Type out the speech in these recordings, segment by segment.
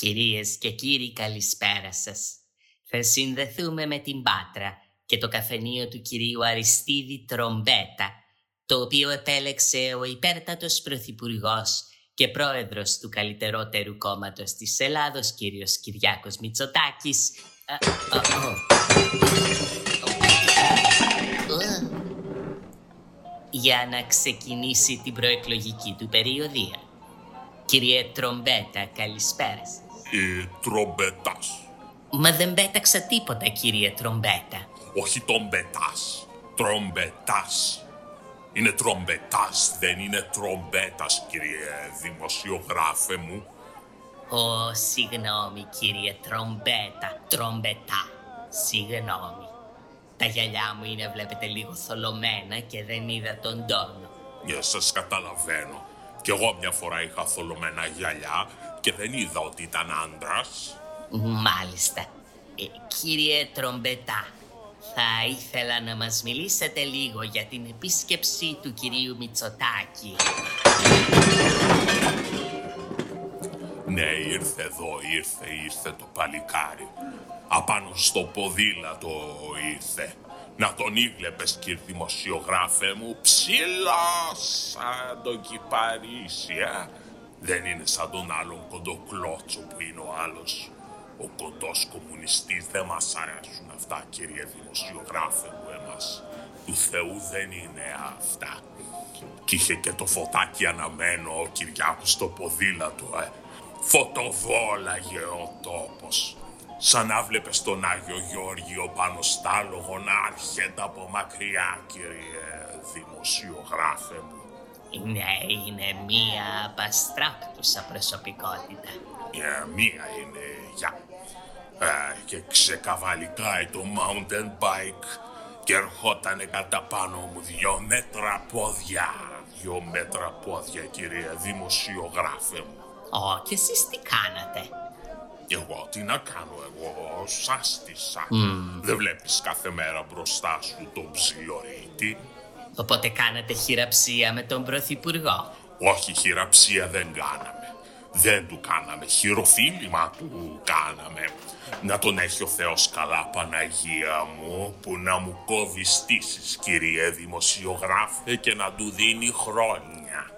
Κυρίες και κύριοι καλησπέρα σας. Θα συνδεθούμε με την Πάτρα και το καφενείο του κυρίου Αριστίδη Τρομπέτα, το οποίο επέλεξε ο υπέρτατος Πρωθυπουργός και πρόεδρος του καλύτερότερου κόμματος της Ελλάδος, κύριος Κυριάκος Μητσοτάκης. Για να ξεκινήσει την προεκλογική του περιοδία. Κύριε Τρομπέτα, καλησπέρα σας. Ε, τρομπετάς. Μα δεν πέταξα τίποτα, κύριε Τρομπέτα. Όχι τρομπετάς. Τρομπετάς. Είναι τρομπετάς, δεν είναι τρομπέτας, κύριε δημοσιογράφε μου. Ω, συγγνώμη, κύριε Τρομπέτα, τρομπετά. Συγγνώμη. Τα γυαλιά μου είναι, βλέπετε, λίγο θολωμένα και δεν είδα τον τόνο. Ε, σας καταλαβαίνω. Κι εγώ μια φορά είχα θολωμένα γυαλιά και δεν είδα ότι ήταν άντρας. Μάλιστα. Ε, κύριε Τρομπετά, θα ήθελα να μας μιλήσετε λίγο για την επίσκεψη του κυρίου Μητσοτάκη. Ναι, ήρθε εδώ, ήρθε, ήρθε το παλικάρι. Απάνω στο ποδήλατο ήρθε. Να τον ήγλεπες, κύριε δημοσιογράφε μου, ψηλά σαν τον κυπαρίσι, ε. Δεν είναι σαν τον άλλον κοντοκλώτσο που είναι ο άλλος. Ο κοντός κομμουνιστής δεν μας αρέσουν αυτά, κύριε δημοσιογράφε μου, εμάς. Του Θεού δεν είναι αυτά. Κι είχε και το φωτάκι αναμένο ο Κυριάκος στο ποδήλατο, ε. Φωτοβόλαγε ο τόπος. Σαν να βλέπεις τον Άγιο Γιώργιο πάνω στάλογο να έρχεται από μακριά, κύριε δημοσιογράφε μου. Ναι, είναι μία απαστράπτουσα προσωπικότητα. Ε, μία είναι, για. Ε, και ξεκαβαλικάει το mountain bike και ερχότανε κατά πάνω μου δυο μέτρα πόδια. Δυο μέτρα πόδια, κύριε δημοσιογράφε μου. Ω, και εσείς τι κάνατε; Εγώ τι να κάνω, εγώ σάστησα. Δεν βλέπεις κάθε μέρα μπροστά σου τον ψιλορίτη; Οπότε κάνατε χειραψία με τον Πρωθυπουργό. Όχι, χειραψία δεν κάναμε. Δεν του κάναμε. Χειροφίλημα του κάναμε. Να τον έχει ο Θεός καλά, Παναγία μου, που να μου κόβει στήσεις, κύριε δημοσιογράφε, και να του δίνει χρόνια.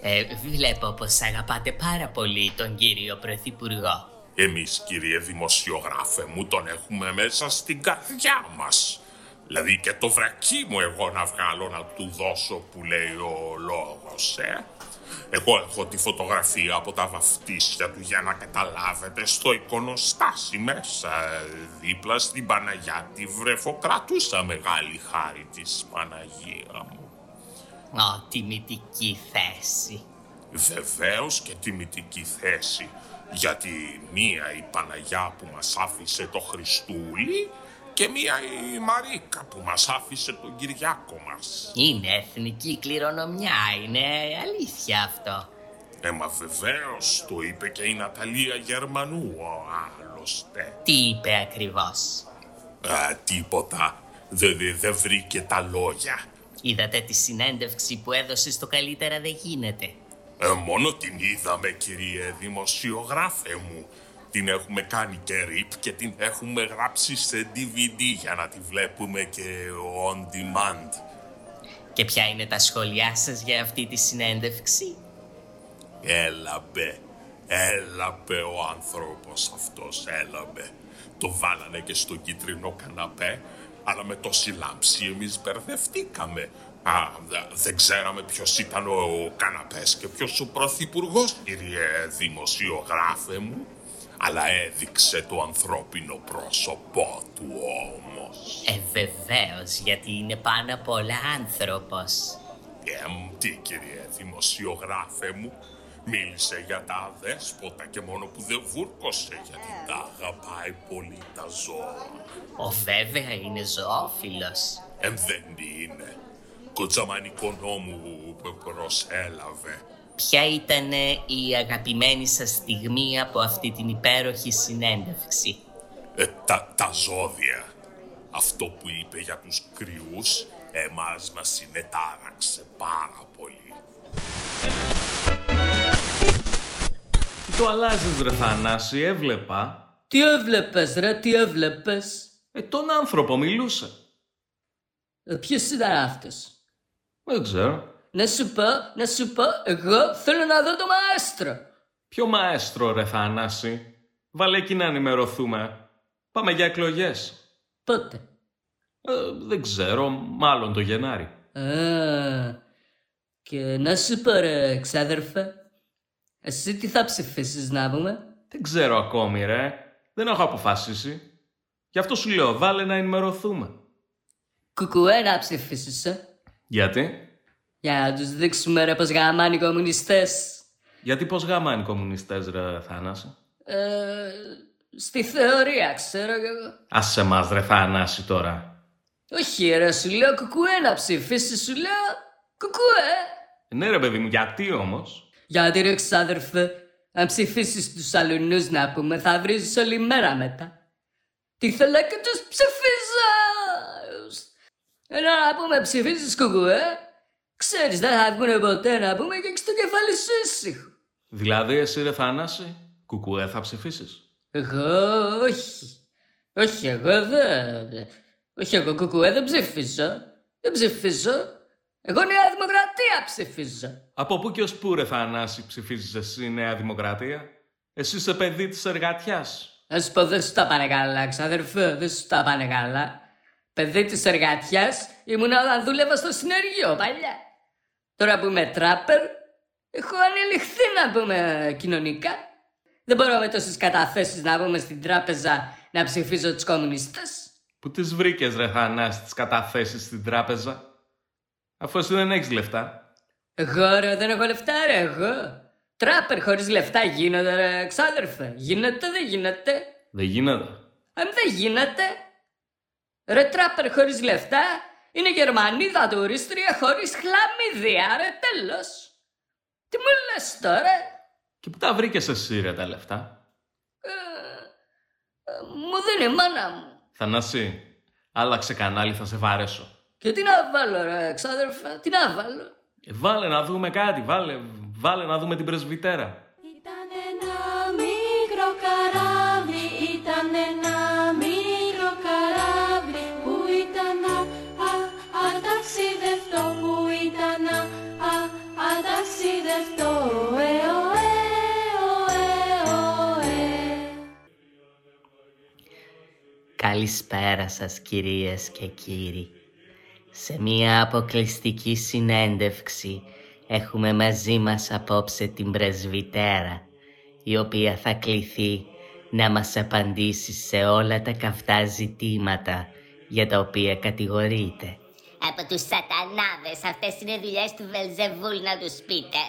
Ε, βλέπω πως αγαπάτε πάρα πολύ τον κύριο Πρωθυπουργό. Εμείς, κύριε δημοσιογράφε μου, τον έχουμε μέσα στην καρδιά μας. Δηλαδή και το βρακί μου εγώ να βγάλω να του δώσω που λέει ο λόγος, ε. Εγώ έχω τη φωτογραφία από τα βαφτίσια του για να καταλάβετε στο εικονοστάσι μέσα, ε, δίπλα στην Παναγιά τη βρεφοκρατούσα μεγάλη χάρη της Παναγία μου. Ω, τιμητική θέση. Βεβαίως και τιμητική θέση, γιατί μία η Παναγιά που μας άφησε το Χριστούλη και μία η Μαρίκα που μας άφησε τον Κυριάκο μας. Είναι εθνική κληρονομιά, είναι αλήθεια αυτό. Ε, μα βεβαίως, το είπε και η Ναταλία Γερμανού, ο άλλωστε. Τι είπε ακριβώς; Α, τίποτα. Δεν δε, δε βρήκε τα λόγια. Είδατε τη συνέντευξη που έδωσε στο καλύτερα δεν γίνεται. Ε, μόνο την είδαμε, κύριε δημοσιογράφε μου. Την έχουμε κάνει και rip και την έχουμε γράψει σε DVD για να τη βλέπουμε και on demand. Και ποια είναι τα σχόλιά σας για αυτή τη συνέντευξη; Έλα μπε, έλα μπε ο άνθρωπος αυτός, έλα μπε. Το βάλανε και στο κίτρινο καναπέ, αλλά με τόση λάμψη εμείς μπερδευτήκαμε. Α, δε- δεν ξέραμε ποιος ήταν ο καναπές και ποιος ο πρωθυπουργός, κύριε δημοσιογράφε μου. Αλλά έδειξε το ανθρώπινο πρόσωπό του όμως. Ε, βεβαίως, γιατί είναι πάνω απ' όλα άνθρωπος. Εμ, τι κύριε δημοσιογράφε μου, μίλησε για τα αδέσποτα και μόνο που δεν βούρκωσε γιατί τα αγαπάει πολύ τα ζώα. Ο βέβαια είναι ζωόφιλος. Εμ, δεν είναι. Κοτζαμανικό νόμου που προσέλαβε. Ποια ήταν η αγαπημένη σας στιγμή από αυτή την υπέροχη συνέντευξη; Ε, τα, τα ζώδια. Αυτό που είπε για τους κρυούς, εμάς μας συνετάραξε πάρα πολύ. το αλλάζεις ρε Θανάση, έβλεπα. Τι έβλεπες ρε, τι έβλεπες; Ε, τον άνθρωπο μιλούσε. Ε, ποιος ήταν αυτός. Δεν ξέρω. Να σου πω, να σου πω, εγώ θέλω να δω το μαέστρο. Ποιο μαέστρο ρε Θανάση. Βάλε εκεί να ενημερωθούμε. Πάμε για εκλογές. Πότε; Ε, δεν ξέρω, μάλλον το Γενάρη. Α, και να σου πω ρε ξάδερφε, εσύ τι θα ψηφίσεις να πούμε. Δεν ξέρω ακόμη ρε. Δεν έχω αποφασίσει. Γι' αυτό σου λέω, βάλε να ενημερωθούμε. Κουκουέ να ψηφίσεις, ε. Γιατί; Για να τους δείξουμε ρε πως γαμάνε οι κομμουνιστές. Γιατί πώς γαμάνε οι κομμουνιστές ρε Θάναση. Ε, στη θεωρία ξέρω κι εγώ. Άσε μας ρε Θάναση τώρα. Όχι ρε, σου λέω κουκουέ να ψηφίσεις, σου λέω κουκουέ. Ναι ρε παιδί μου, γιατί όμως; Γιατί ρε ξάδερφε, αν ψηφίσεις τους αλουνούς να πούμε, θα βρίζεις όλη μέρα μετά. Τι θέλω και τους ψηφίζω. Ενώ να πούμε ψηφίσεις κουκουέ, ξέρεις δεν θα βγουν ποτέ να πούμε και έχεις το κεφάλι σου ήσυχο. Δηλαδή εσύ ρε Θάναση, κουκουέ θα ψηφίσεις; Εγώ όχι. Όχι εγώ δεν. Όχι εγώ κουκουέ δεν ψηφίζω. Δεν ψηφίζω. Εγώ Νέα Δημοκρατία ψηφίζω. Από πού και ως πού ρε Θανάση ψηφίζεις εσύ Νέα Δημοκρατία; Εσύ είσαι παιδί της εργατιάς. Να σου πω, δεν σου τα πάνε καλά, ξαδερφέ, δεν σου τα πάνε καλά. Παιδί της εργατιάς ήμουν όταν δούλευα στο συνεργείο παλιά. Τώρα που είμαι τράπερ, έχω ανελιχθεί να πούμε κοινωνικά. Δεν μπορώ με τόσες καταθέσεις να πούμε στην τράπεζα να ψηφίζω τους κομμουνιστές. Πού τις βρήκες ρε Θανάση τις καταθέσεις στην τράπεζα; Αφού εσύ δεν έχεις λεφτά. Εγώ ρε, δεν έχω λεφτά, ρε, εγώ. Τράπερ χωρίς λεφτά γίνονται, ρε, ξάδερφε. Γίνεται, δεν γίνεται. Δεν γίνεται. Αν δεν γίνεται. Ρε τράπερ χωρίς λεφτά είναι Γερμανίδα τουρίστρια χωρίς χλαμίδια, ρε τέλος. Τι μου λες τώρα; Και πού τα βρήκες εσύ ρε τα λεφτά; Ε, ε, μου δίνει η μάνα μου. Θανάση, άλλαξε κανάλι θα σε βαρέσω. Και τι να βάλω ρε ξάδερφε, τι να βάλω; Ε, βάλε να δούμε κάτι, βάλε, βάλε να δούμε την πρεσβυτέρα. Καλησπέρα σας κυρίες και κύριοι. Σε μία αποκλειστική συνέντευξη έχουμε μαζί μας απόψε την πρεσβυτέρα, η οποία θα κληθεί να μας απαντήσει σε όλα τα καυτά ζητήματα για τα οποία κατηγορείται. Από τους σατανάδες, αυτές είναι δουλειές του Βελζεβούλ να τους πείτε.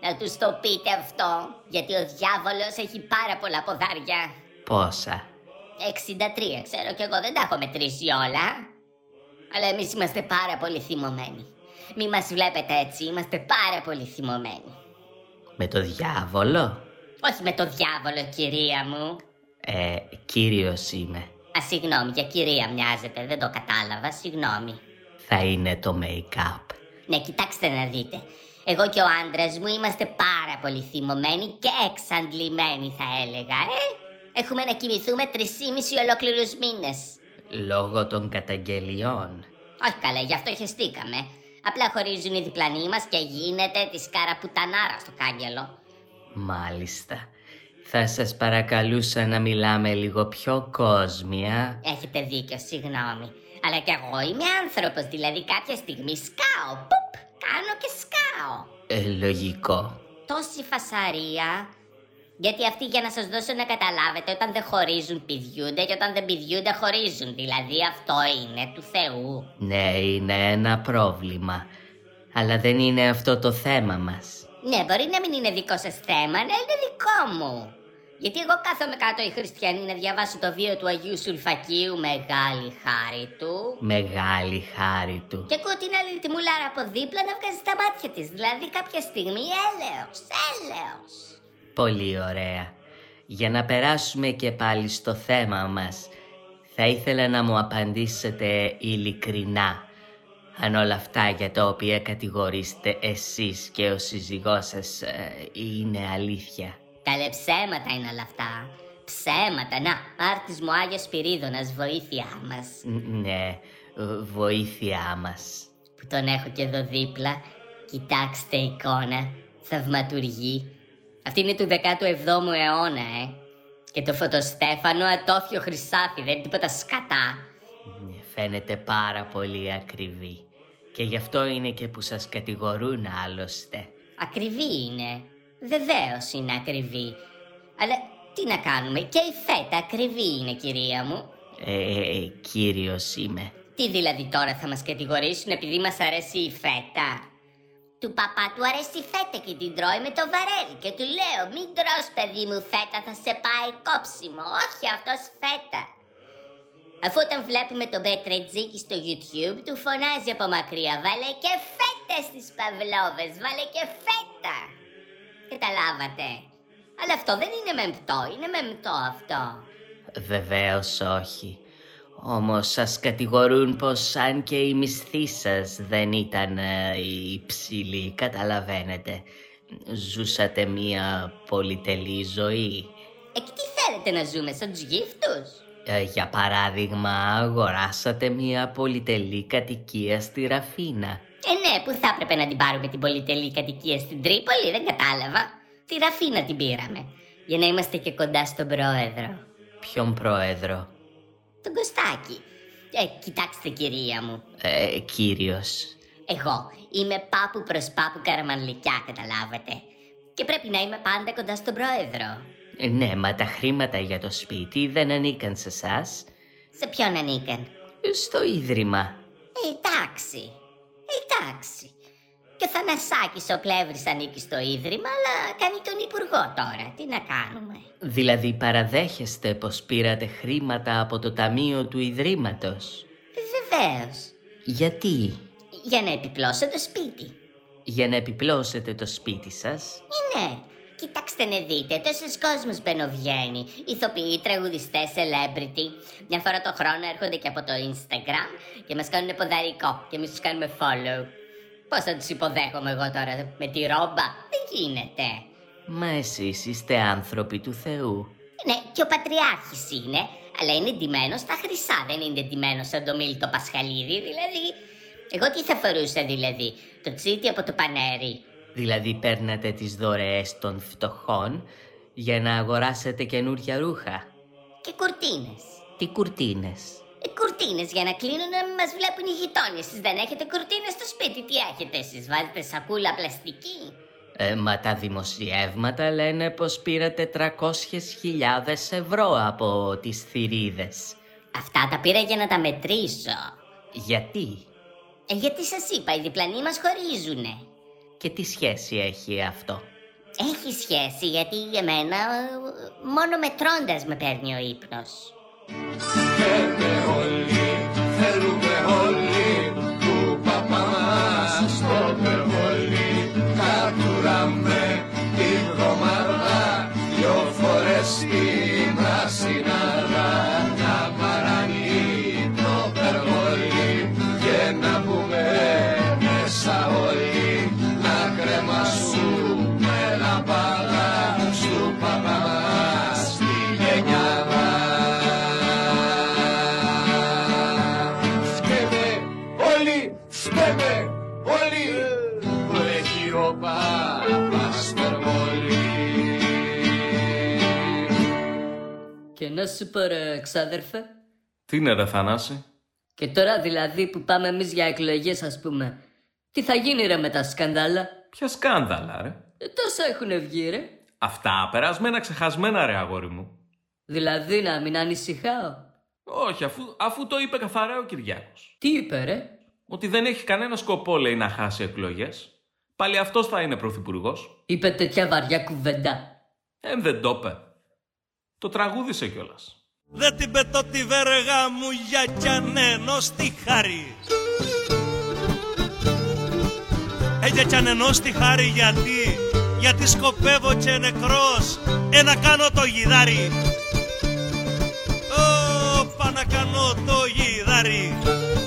Να τους το πείτε αυτό, γιατί ο διάβολος έχει πάρα πολλά ποδάρια. Πόσα; 63, ξέρω κι εγώ δεν τα έχω μετρήσει όλα. Αλλά εμείς είμαστε πάρα πολύ θυμωμένοι. Μη μας βλέπετε έτσι, είμαστε πάρα πολύ θυμωμένοι. Με το διάβολο; Όχι με το διάβολο, κυρία μου. Ε, κύριος είμαι. Α, συγγνώμη, για κυρία μοιάζετε, δεν το κατάλαβα, συγγνώμη. Θα είναι το make-up. Ναι, κοιτάξτε να δείτε. Εγώ και ο άντρας μου είμαστε πάρα πολύ θυμωμένοι και εξαντλημένοι, θα έλεγα, ε. Έχουμε να κοιμηθούμε τρεις ολόκληρους μήνες. Λόγω των καταγγελιών. Όχι καλά, γι' αυτό χεστήκαμε. Απλά χωρίζουν οι διπλανοί μας και γίνεται τη καραπουτανάρα στο κάγκελο. Μάλιστα. Θα σας παρακαλούσα να μιλάμε λίγο πιο κόσμια. Έχετε δίκιο, συγγνώμη. Αλλά κι εγώ είμαι άνθρωπος, δηλαδή κάποια στιγμή σκάω. Πουπ, κάνω και σκάω. Ε, λογικό. Τόση φασαρία. Γιατί αυτοί για να σας δώσω να καταλάβετε όταν δεν χωρίζουν πηδιούνται και όταν δεν πηδιούνται χωρίζουν. Δηλαδή αυτό είναι του Θεού. Ναι, είναι ένα πρόβλημα. Αλλά δεν είναι αυτό το θέμα μας. Ναι, μπορεί να μην είναι δικό σας θέμα, αλλά είναι δικό μου. Γιατί εγώ κάθομαι κάτω οι χριστιανοί να διαβάσω το βίο του Αγίου Σουλφακίου, μεγάλη χάρη του. Μεγάλη χάρη του. Και ακούω την άλλη τη μουλάρα από δίπλα να βγάζει τα μάτια της. Δηλαδή κάποια στιγμή έλεος, έλεος. Πολύ ωραία. Για να περάσουμε και πάλι στο θέμα μας, θα ήθελα να μου απαντήσετε ειλικρινά αν όλα αυτά για τα οποία κατηγορείστε εσείς και ο σύζυγός σας ε, είναι αλήθεια. Καλέ ψέματα είναι όλα αυτά. Ψέματα. Να, άρτης μου Άγιος Σπυρίδωνας, βοήθειά μας. Ναι, βοήθειά μας. Που τον έχω και εδώ δίπλα. Κοιτάξτε εικόνα. Θαυματουργή. Αυτή είναι του 17ου αιώνα, ε. Και το φωτοστέφανο ατόφιο χρυσάφι, δεν είναι τίποτα σκατά. Ναι, Φαίνεται πάρα πολύ ακριβή. Και γι' αυτό είναι και που σας κατηγορούν άλλωστε. Ακριβή είναι. Βεβαίως είναι ακριβή. Αλλά τι να κάνουμε, και η φέτα ακριβή είναι, κυρία μου. Ε, ε, κύριος είμαι. Τι δηλαδή τώρα θα μας κατηγορήσουν επειδή μας αρέσει η φέτα; Του παπά του αρέσει η φέτα και την τρώει με το βαρέλι και του λέω μην τρως παιδί μου φέτα θα σε πάει κόψιμο, όχι αυτός φέτα. Αφού όταν βλέπουμε τον Πετρετζίκη στο YouTube του φωνάζει από μακριά βάλε και φέτα στις παυλόβες, βάλε και φέτα. Καταλάβατε. Αλλά αυτό δεν είναι μεμπτό, είναι μεμπτό αυτό. Βεβαίως όχι. Όμως σας κατηγορούν πως αν και η μισθή σας δεν ήταν ε, υψηλή, καταλαβαίνετε. Ζούσατε μία πολυτελή ζωή. Ε, και τι θέλετε να ζούμε σαν τους γύφτους; Ε, για παράδειγμα, αγοράσατε μία πολυτελή κατοικία στη Ραφίνα. Ε, ναι, που θα έπρεπε να την πάρουμε την πολυτελή κατοικία στην Τρίπολη, δεν κατάλαβα. Τη Ραφίνα την πήραμε. Για να είμαστε και κοντά στον πρόεδρο. Ποιον πρόεδρο; Τον Κωστάκη. Ε, κοιτάξτε κυρία μου. Ε, κύριος. Εγώ είμαι πάπου προς πάπου καραμανλικιά, καταλάβατε. Και πρέπει να είμαι πάντα κοντά στον πρόεδρο. Ε, ναι, μα τα χρήματα για το σπίτι δεν ανήκαν σε εσάς. Σε ποιον ανήκαν; Στο ίδρυμα. Ε, εντάξει. Ε, εντάξει. Και ο Θανασάκης ο Πλεύρης ανήκει στο ίδρυμα, αλλά κάνει τον υπουργό τώρα. Τι να κάνουμε; Δηλαδή παραδέχεστε πως πήρατε χρήματα από το ταμείο του Ιδρύματος; Βεβαίως. Γιατί; Για να επιπλώσω το σπίτι. Για να επιπλώσετε το σπίτι σας; Ε, ναι. Κοιτάξτε να δείτε, τόσος κόσμος μπαινοβγαίνει. Ηθοποιοί, τραγουδιστές, celebrity. Μια φορά το χρόνο έρχονται και από το Instagram και μας κάνουν ποδαρικό και εμείς τους κάνουμε follow. Πώς θα τους υποδέχομαι εγώ τώρα με τη ρόμπα; Δεν γίνεται; Μα εσείς είστε άνθρωποι του Θεού. Ναι, και ο Πατριάρχης είναι, αλλά είναι ντυμένος στα χρυσά, δεν είναι ντυμένος σαν το Μίλτο Πασχαλίδη, δηλαδή. Εγώ τι θα φορούσα δηλαδή, το τσίτι από το πανέρι; Δηλαδή παίρνατε τις δωρεές των φτωχών για να αγοράσετε καινούργια ρούχα. Και κουρτίνες. Τι κουρτίνες; Ε, κουρτίνες για να κλείνουν να μην μας βλέπουν οι γειτόνιες. Εσείς δεν έχετε κουρτίνες στο σπίτι, τι έχετε εσείς, βάζετε σακούλα πλαστική; Ε, μα τα δημοσιεύματα λένε πως πήρατε 300.000 ευρώ από τις θηρίδες. Αυτά τα πήρα για να τα μετρήσω. Γιατί; Ε, γιατί σας είπα, οι διπλανοί μας χωρίζουνε. και τι σχέση έχει αυτό; Έχει σχέση γιατί για μένα ε, μόνο μετρώντας με παίρνει ο ύπνος. que. Και να σου πω ρε ξάδερφε, Τι είναι ρε Θανάση; και τώρα δηλαδή που πάμε εμείς για εκλογές ας πούμε, τι θα γίνει ρε με τα σκανδάλα. Ποια σκάνδαλα ρε; Ε, τόσα έχουν βγει ρε. Αυτά περασμένα ξεχασμένα ρε αγόρι μου. Δηλαδή να μην ανησυχάω; Όχι, αφού, αφού το είπε καθαρά ο Κυριάκος. Τι είπε ρε; Ότι δεν έχει κανένα σκοπό, λέει, να χάσει εκλογές. Πάλι αυτός θα είναι πρωθυπουργός. Είπε τέτοια βαριά κουβέντα. Ε, δεν το είπε. Το τραγούδισε κιόλας. Δεν την πετώ τη βέργα μου για κι ανένω στη χάρη. Ε, για κι ανένω στη χάρη γιατί Γιατί σκοπεύω και νεκρός Ε, να κάνω το γιδάρι. Ω, πά να κάνω το γιδάρι Ω, πά να κάνω το γιδάρι